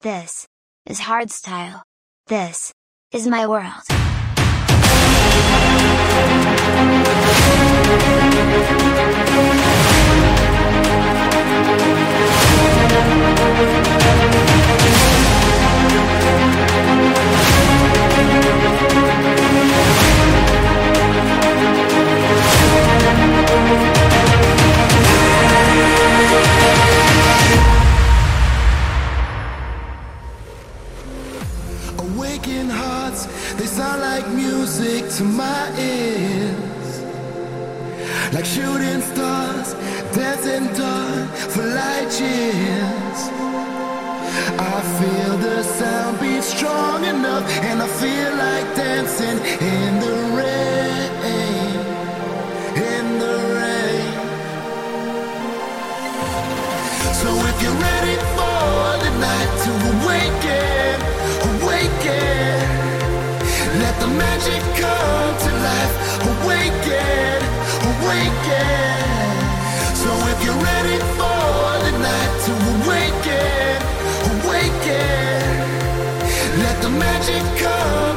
This is hardstyle. This is my world. Sound like music to my ears. Like shooting stars, dancing dark for light years. I feel the sound beat strong enough, and I feel like dancing in the rain. In the rain. So if you're ready for the night to awaken. Come to life. Awaken, awaken. So if you're ready for the night to awaken, awaken. Let the magic come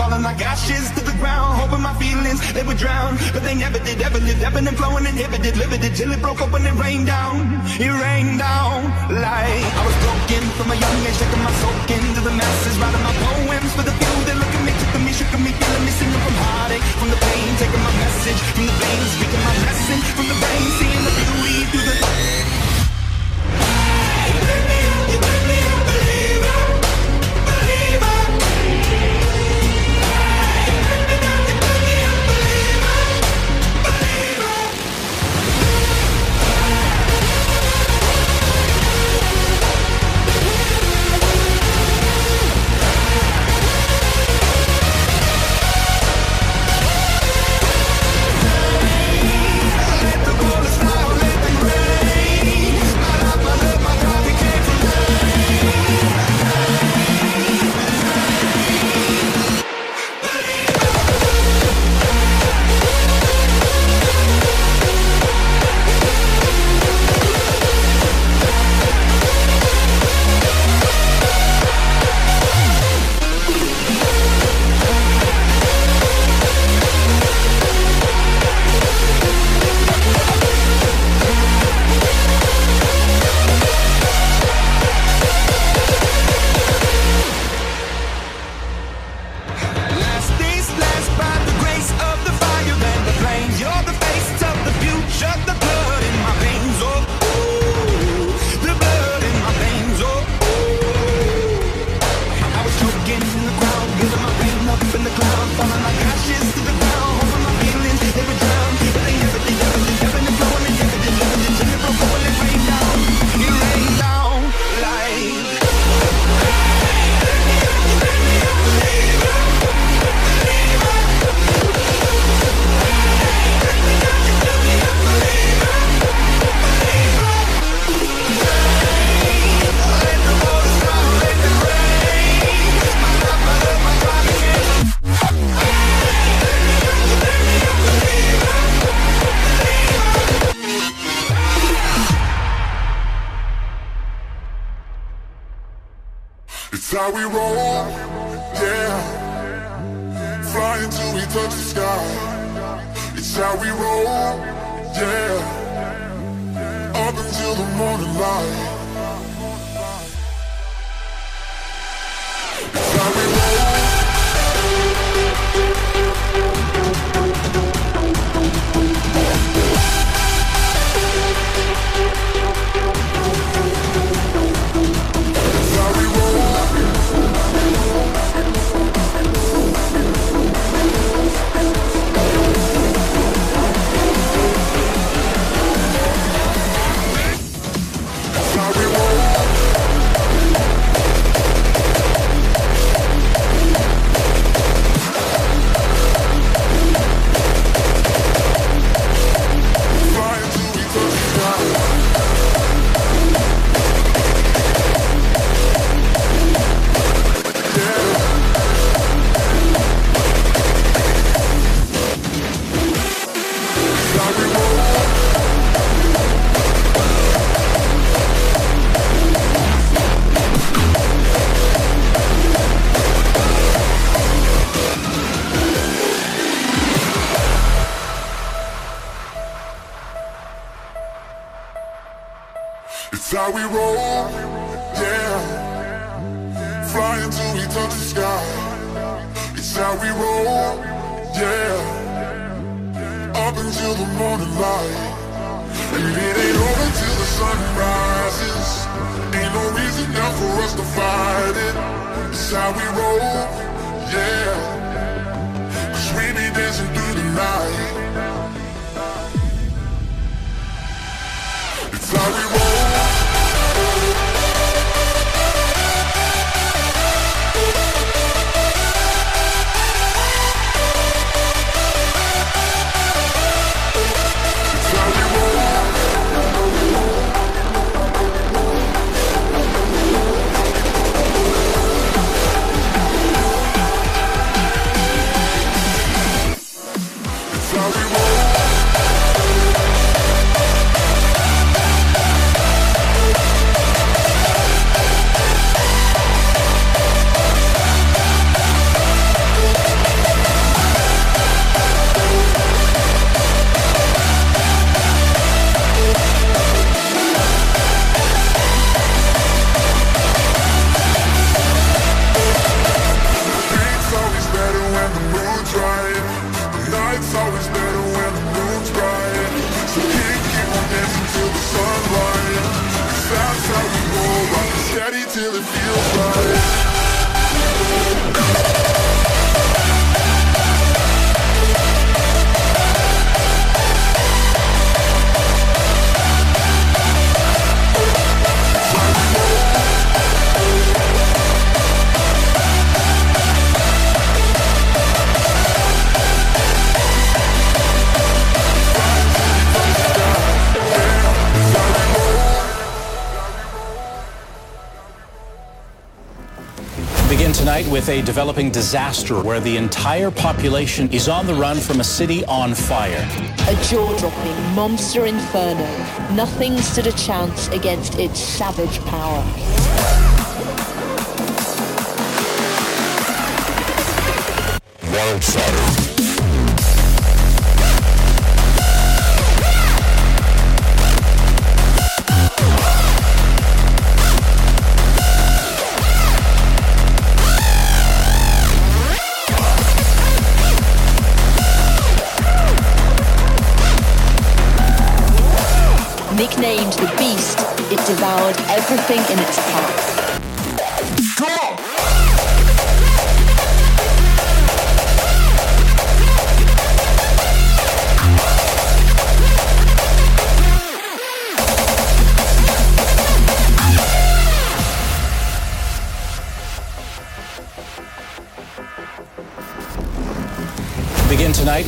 falling like with a developing disaster where the entire population is on the run from a city on fire. A jaw-dropping monster inferno. Nothing stood a chance against its savage power. Wildfire. Devoured everything in its path.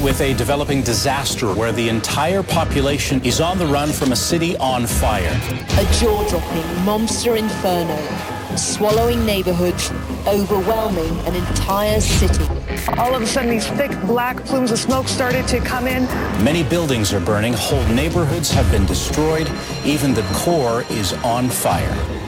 With a developing disaster where the entire population is on the run from a city on fire. A jaw-dropping monster inferno, swallowing neighborhoods, overwhelming an entire city. All of a sudden, these thick black plumes of smoke started to come in. Many buildings are burning. Whole neighborhoods have been destroyed. Even the core is on fire.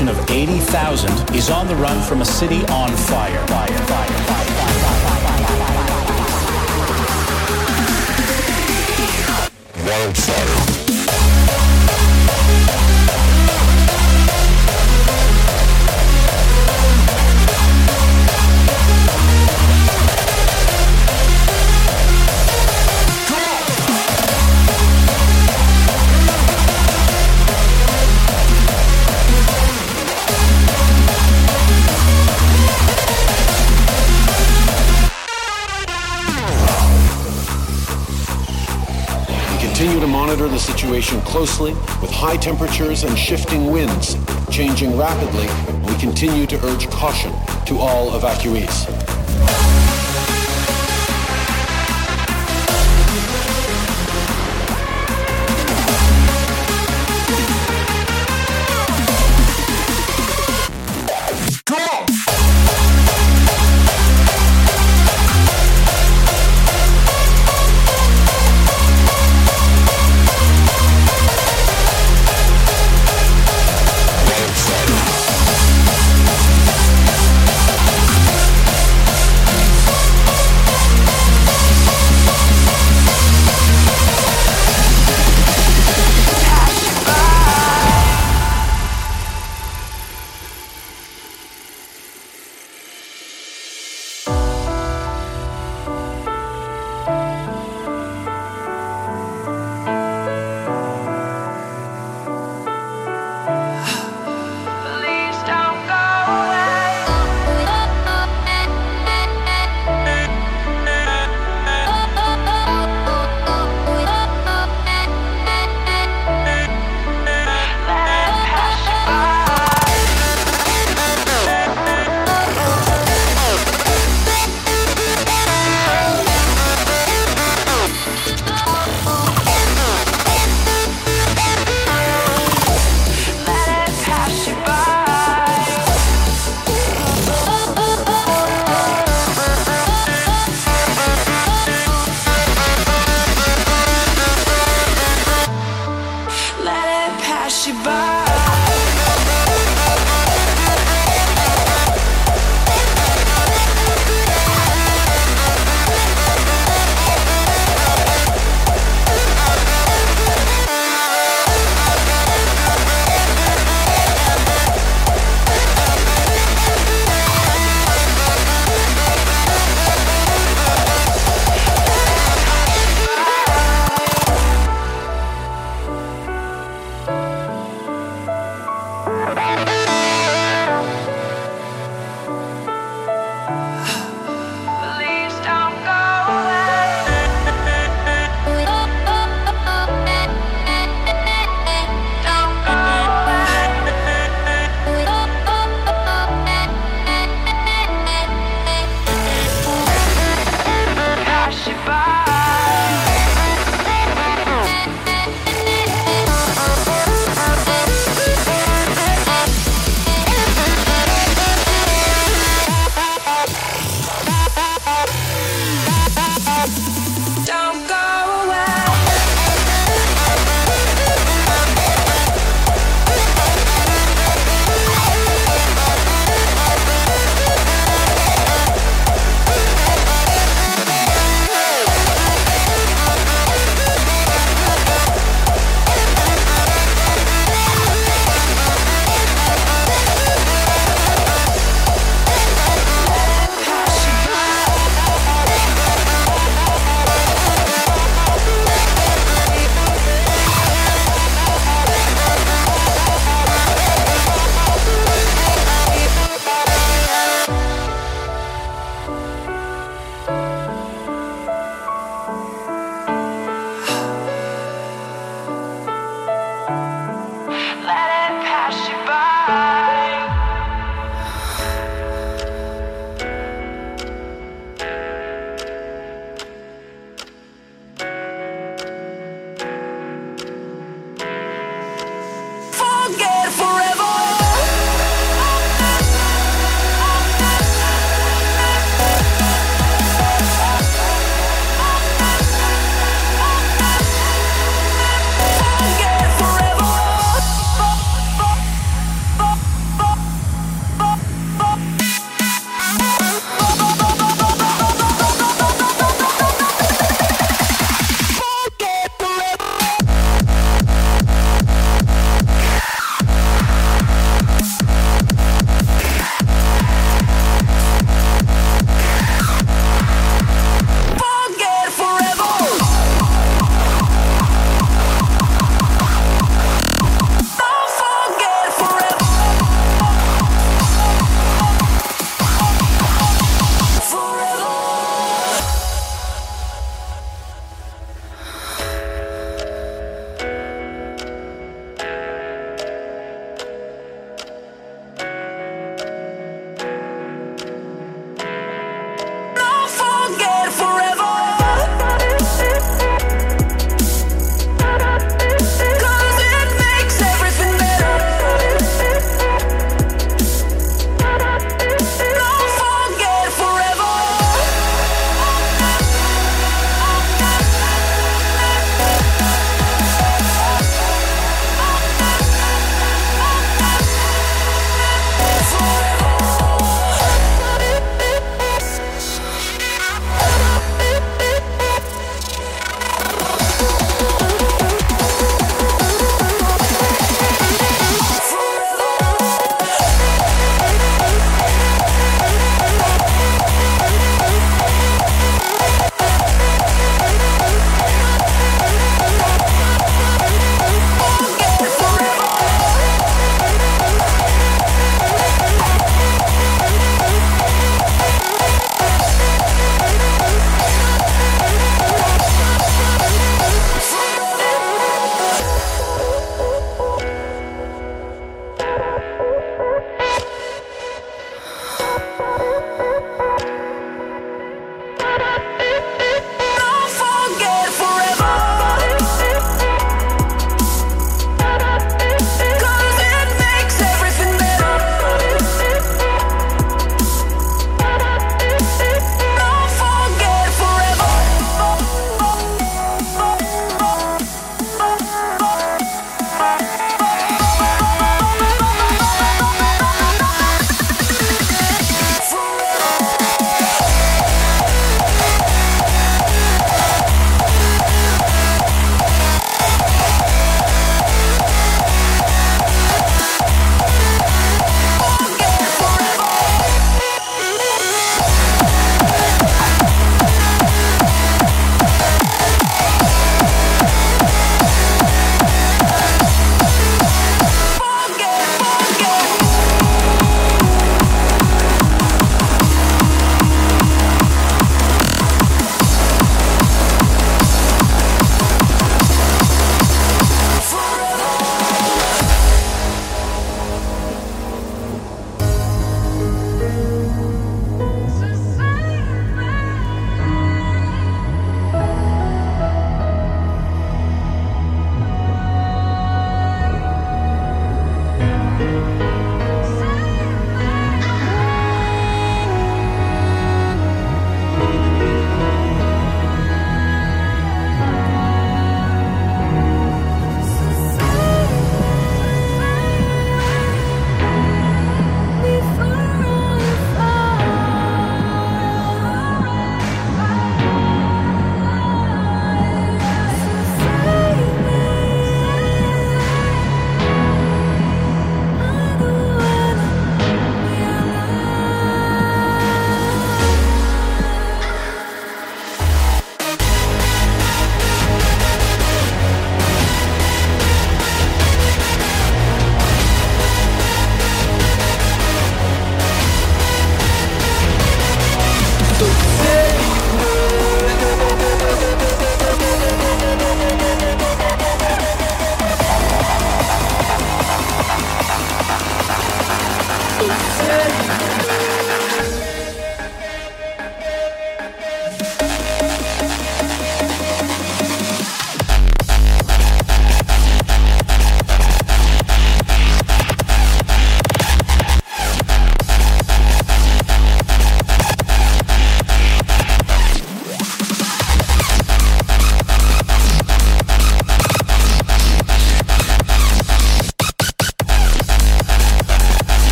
Population of 80,000 is on the run from a city on fire. Fire, fire, fire, continue to situation closely with high temperatures and shifting winds changing rapidly. We continue to urge caution to all evacuees.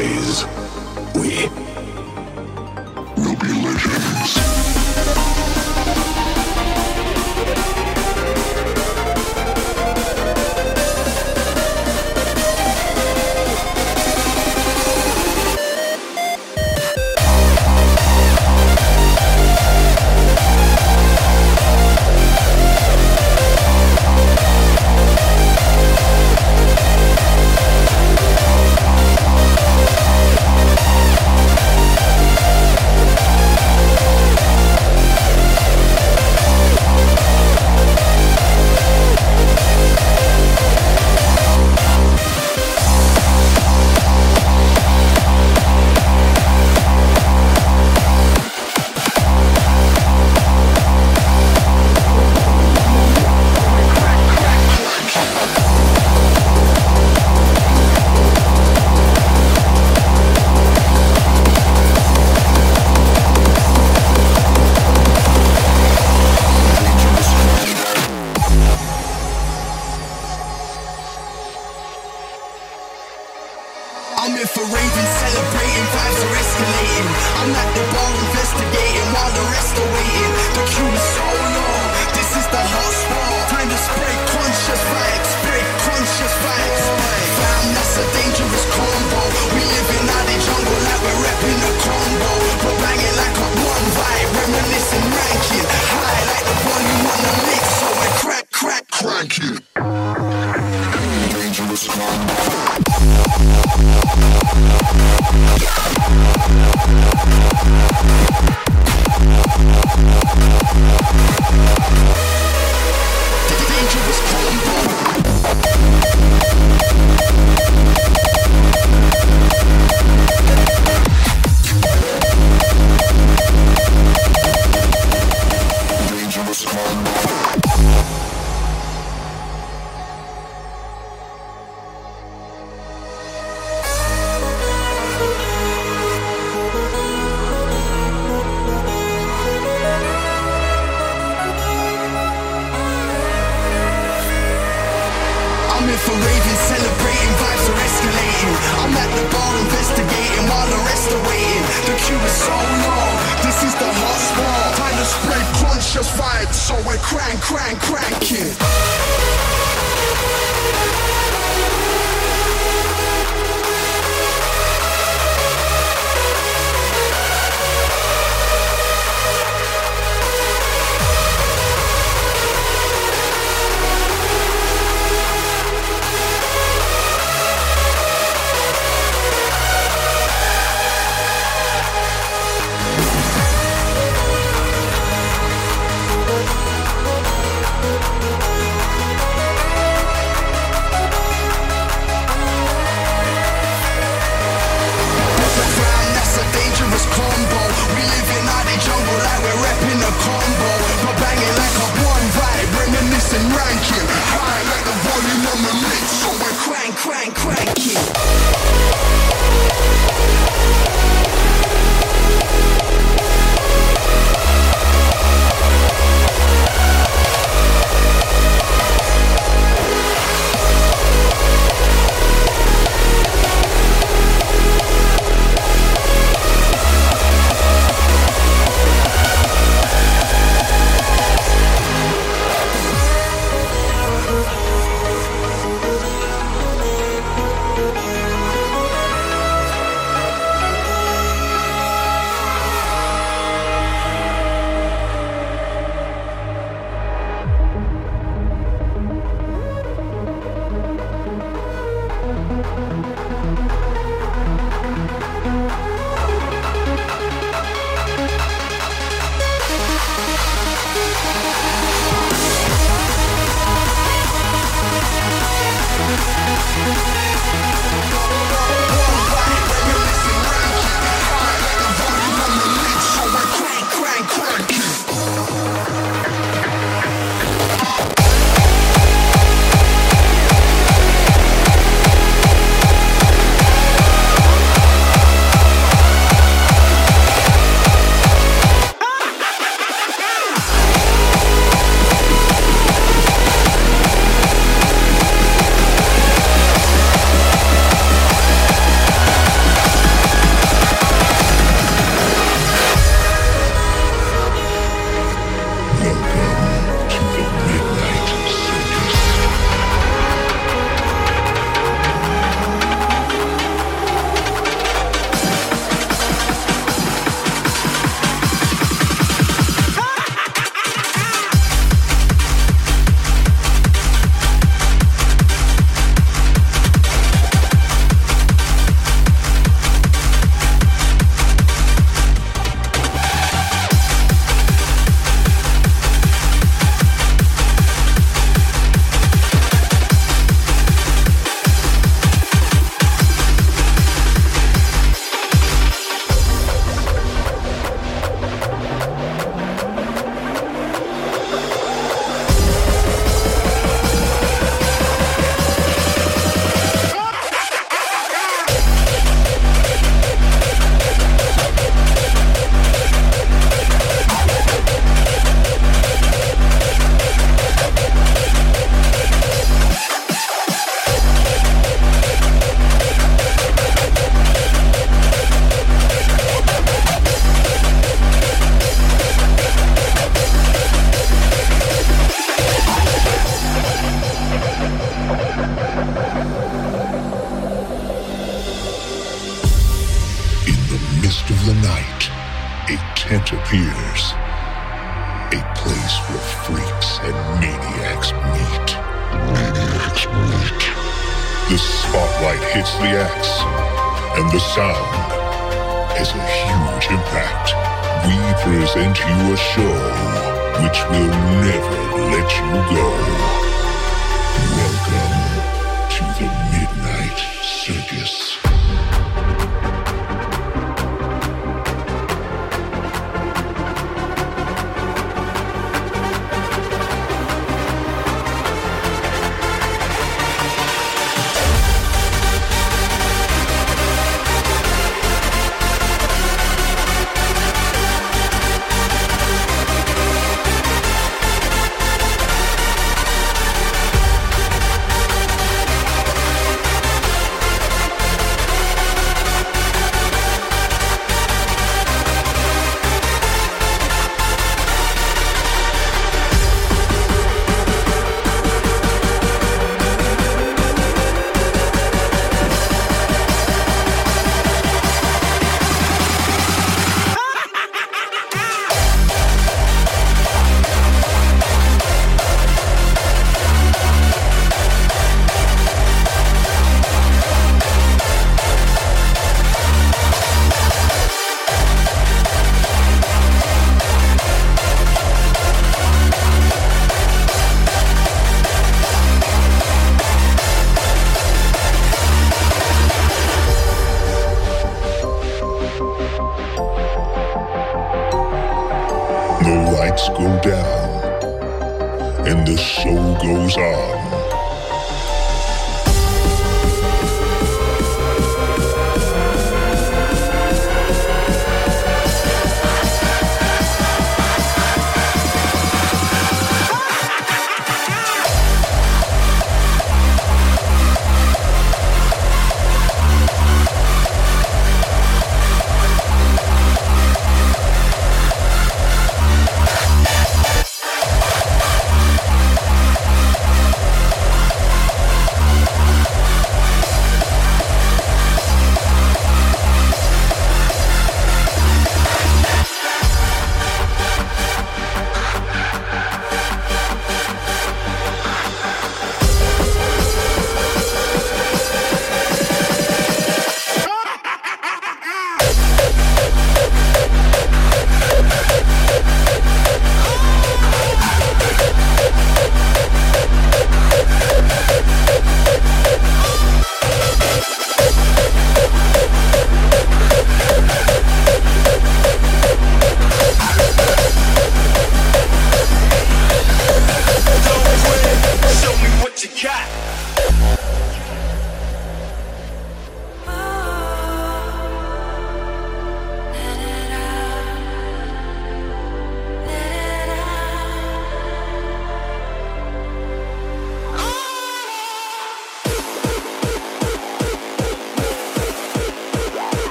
eyes. you so long. This is the hospital. Time to spread conscious vibes, so we crank, crank, crank, it. like we're repping a combo. But banging like a one vibe, reminiscing ranking. High like the volume on the mix, so we're crank, crank, cranking.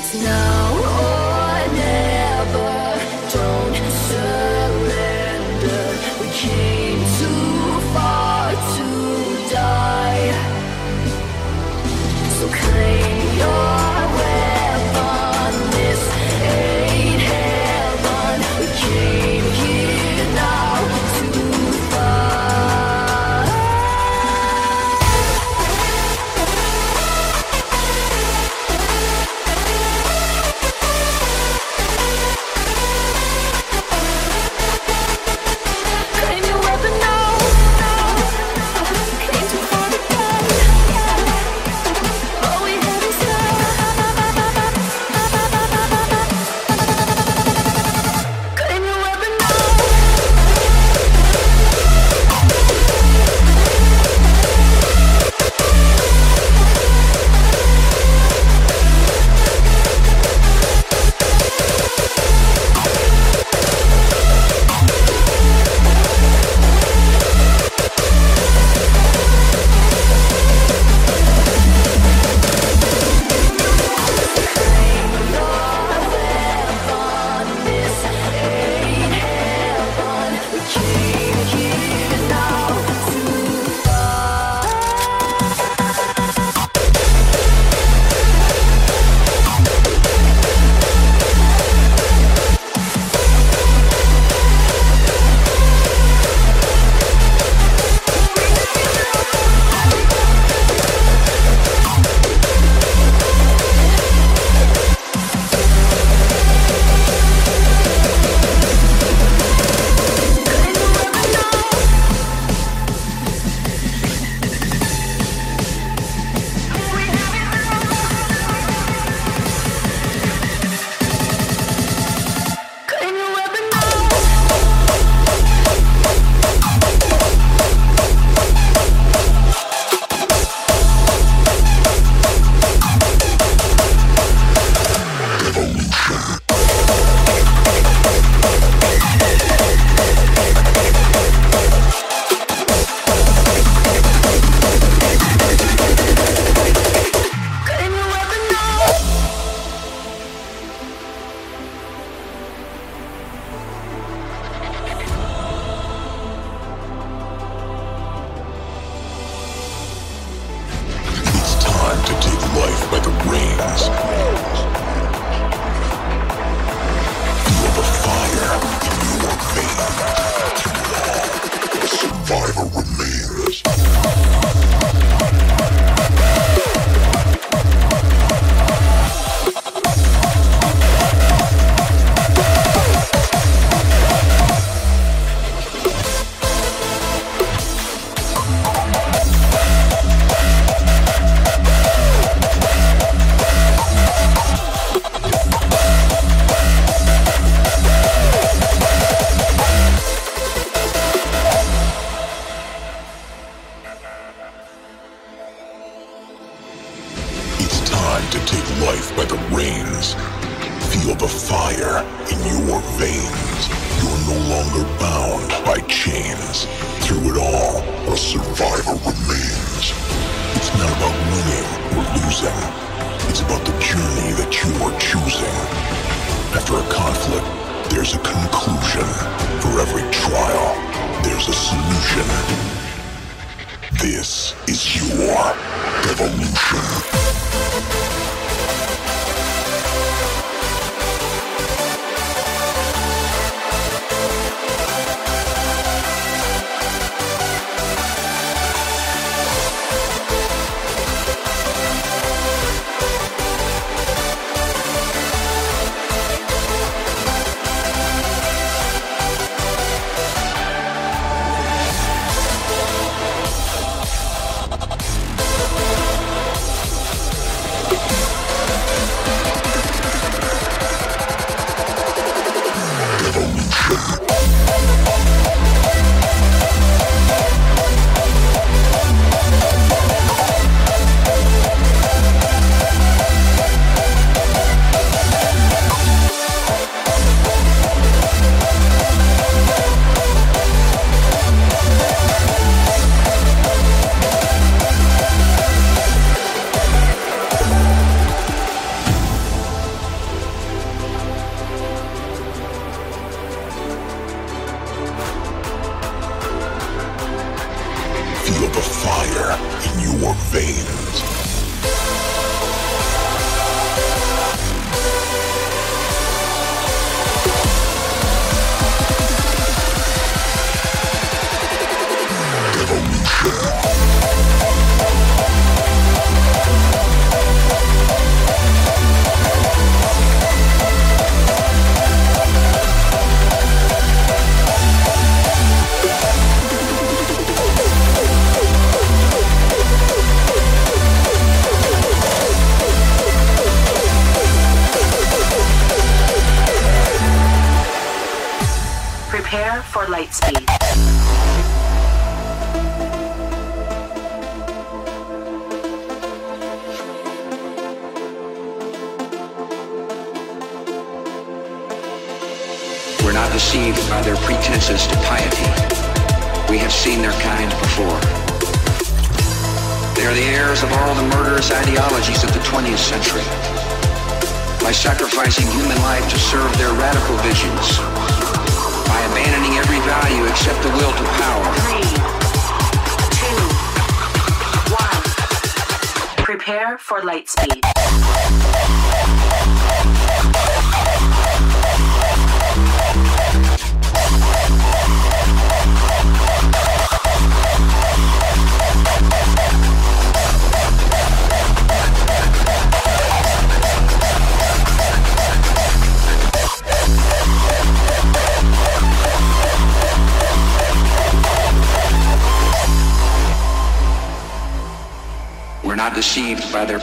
It's now or never. Don't surrender. We came too far to die. So claim your.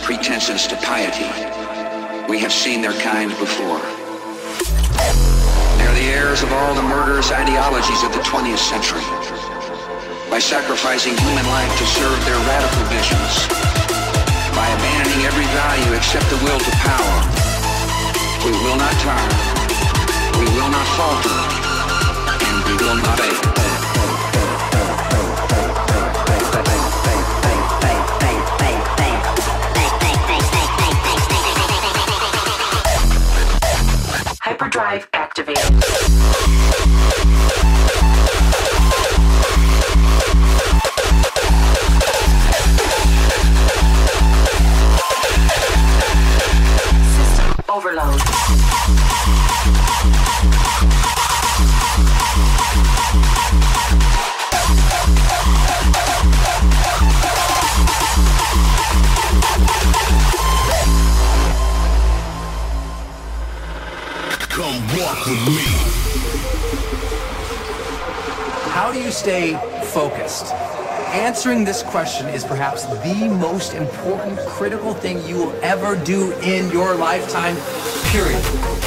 Pretenses to piety. We have seen their kind before. They're the heirs of all the murderous ideologies of the 20th century. By sacrificing human life to serve their radical visions. By abandoning every value except the will to power. We will not tire. We will not falter. And we will not fail. Hyperdrive activated. Overload. Come walk with me. How do you stay focused? Answering this question is perhaps the most important, critical thing you will ever do in your lifetime, period.